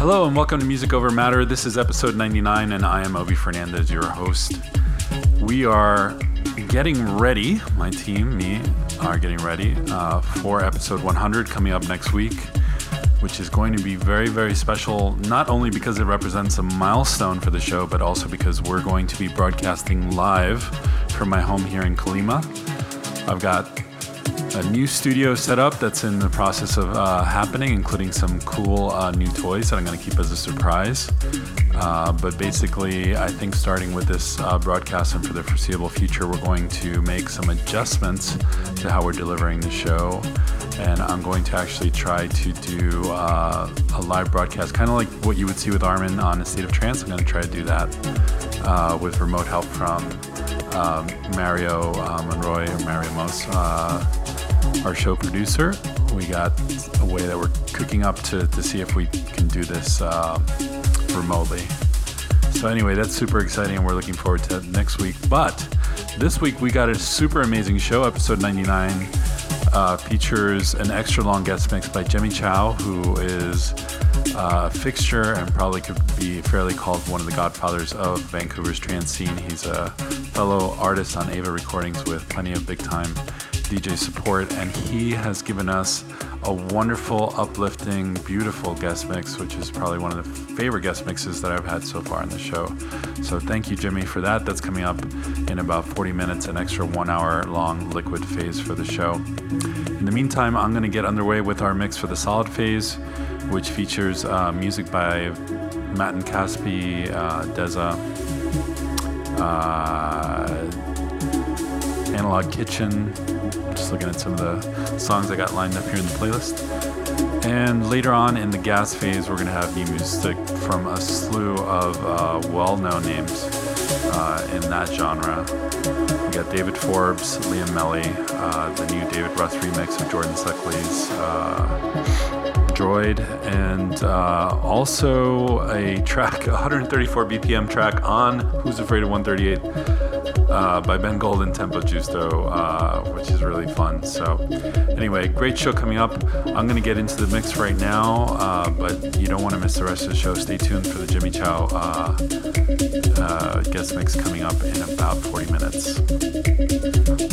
Hello and welcome to Music Over Matter. This is episode 99, and I am Obie Fernandez, your host. We are getting ready, my team, me, are getting ready uh, for episode 100 coming up next week, which is going to be very, very special, not only because it represents a milestone for the show, but also because we're going to be broadcasting live from my home here in Kalima. I've got a new studio setup that's in the process of uh, happening, including some cool uh, new toys that I'm going to keep as a surprise. Uh, but basically, I think starting with this uh, broadcast and for the foreseeable future, we're going to make some adjustments to how we're delivering the show. And I'm going to actually try to do uh, a live broadcast, kind of like what you would see with Armin on A State of Trance. I'm going to try to do that uh, with remote help from Mario Monroy or Mario Mos our show producer. We got a way that we're cooking up to, to see if we can do this uh, remotely. So, anyway, that's super exciting, and we're looking forward to next week. But this week, we got a super amazing show. Episode 99 uh, features an extra long guest mix by Jimmy Chou, who is a fixture and probably could be fairly called one of the godfathers of Vancouver's trance scene. He's a fellow artist on AVA Recordings with plenty of big time DJ support, and he has given us a wonderful, uplifting, beautiful guest mix, which is probably one of the favorite guest mixes that I've had so far in the show. So thank you, Jimmy, for that. That's coming up in about 40 minutes, an extra one hour long liquid phase for the show. In the meantime, I'm going to get underway with our mix for the solid phase, which features uh, music by Matt Caspi, uh, Dezza. Uh, Analog Kitchen. Just looking at some of the songs I got lined up here in the playlist. And later on in the gas phase, we're going to have new music from a slew of uh, well known names uh, in that genre. We got David Forbes, Liam Melly, uh, the new David Russ remix of Jordan Suckley's uh, Droid, and uh, also a track, 134 BPM track on Who's Afraid of 138 uh, by Ben Gold and Tempo Giusto, uh, which is really fun. So, anyway, great show coming up. I'm going to get into the mix right now, uh, but you don't want to miss the rest of the show. Stay tuned for the Jimmy Chou uh, uh, guest mix coming up in about 40 minutes.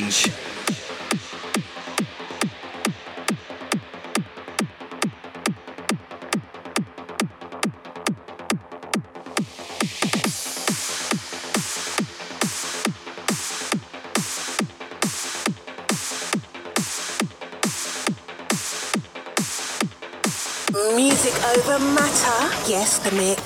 Change. Music over matter. Yes, the mix.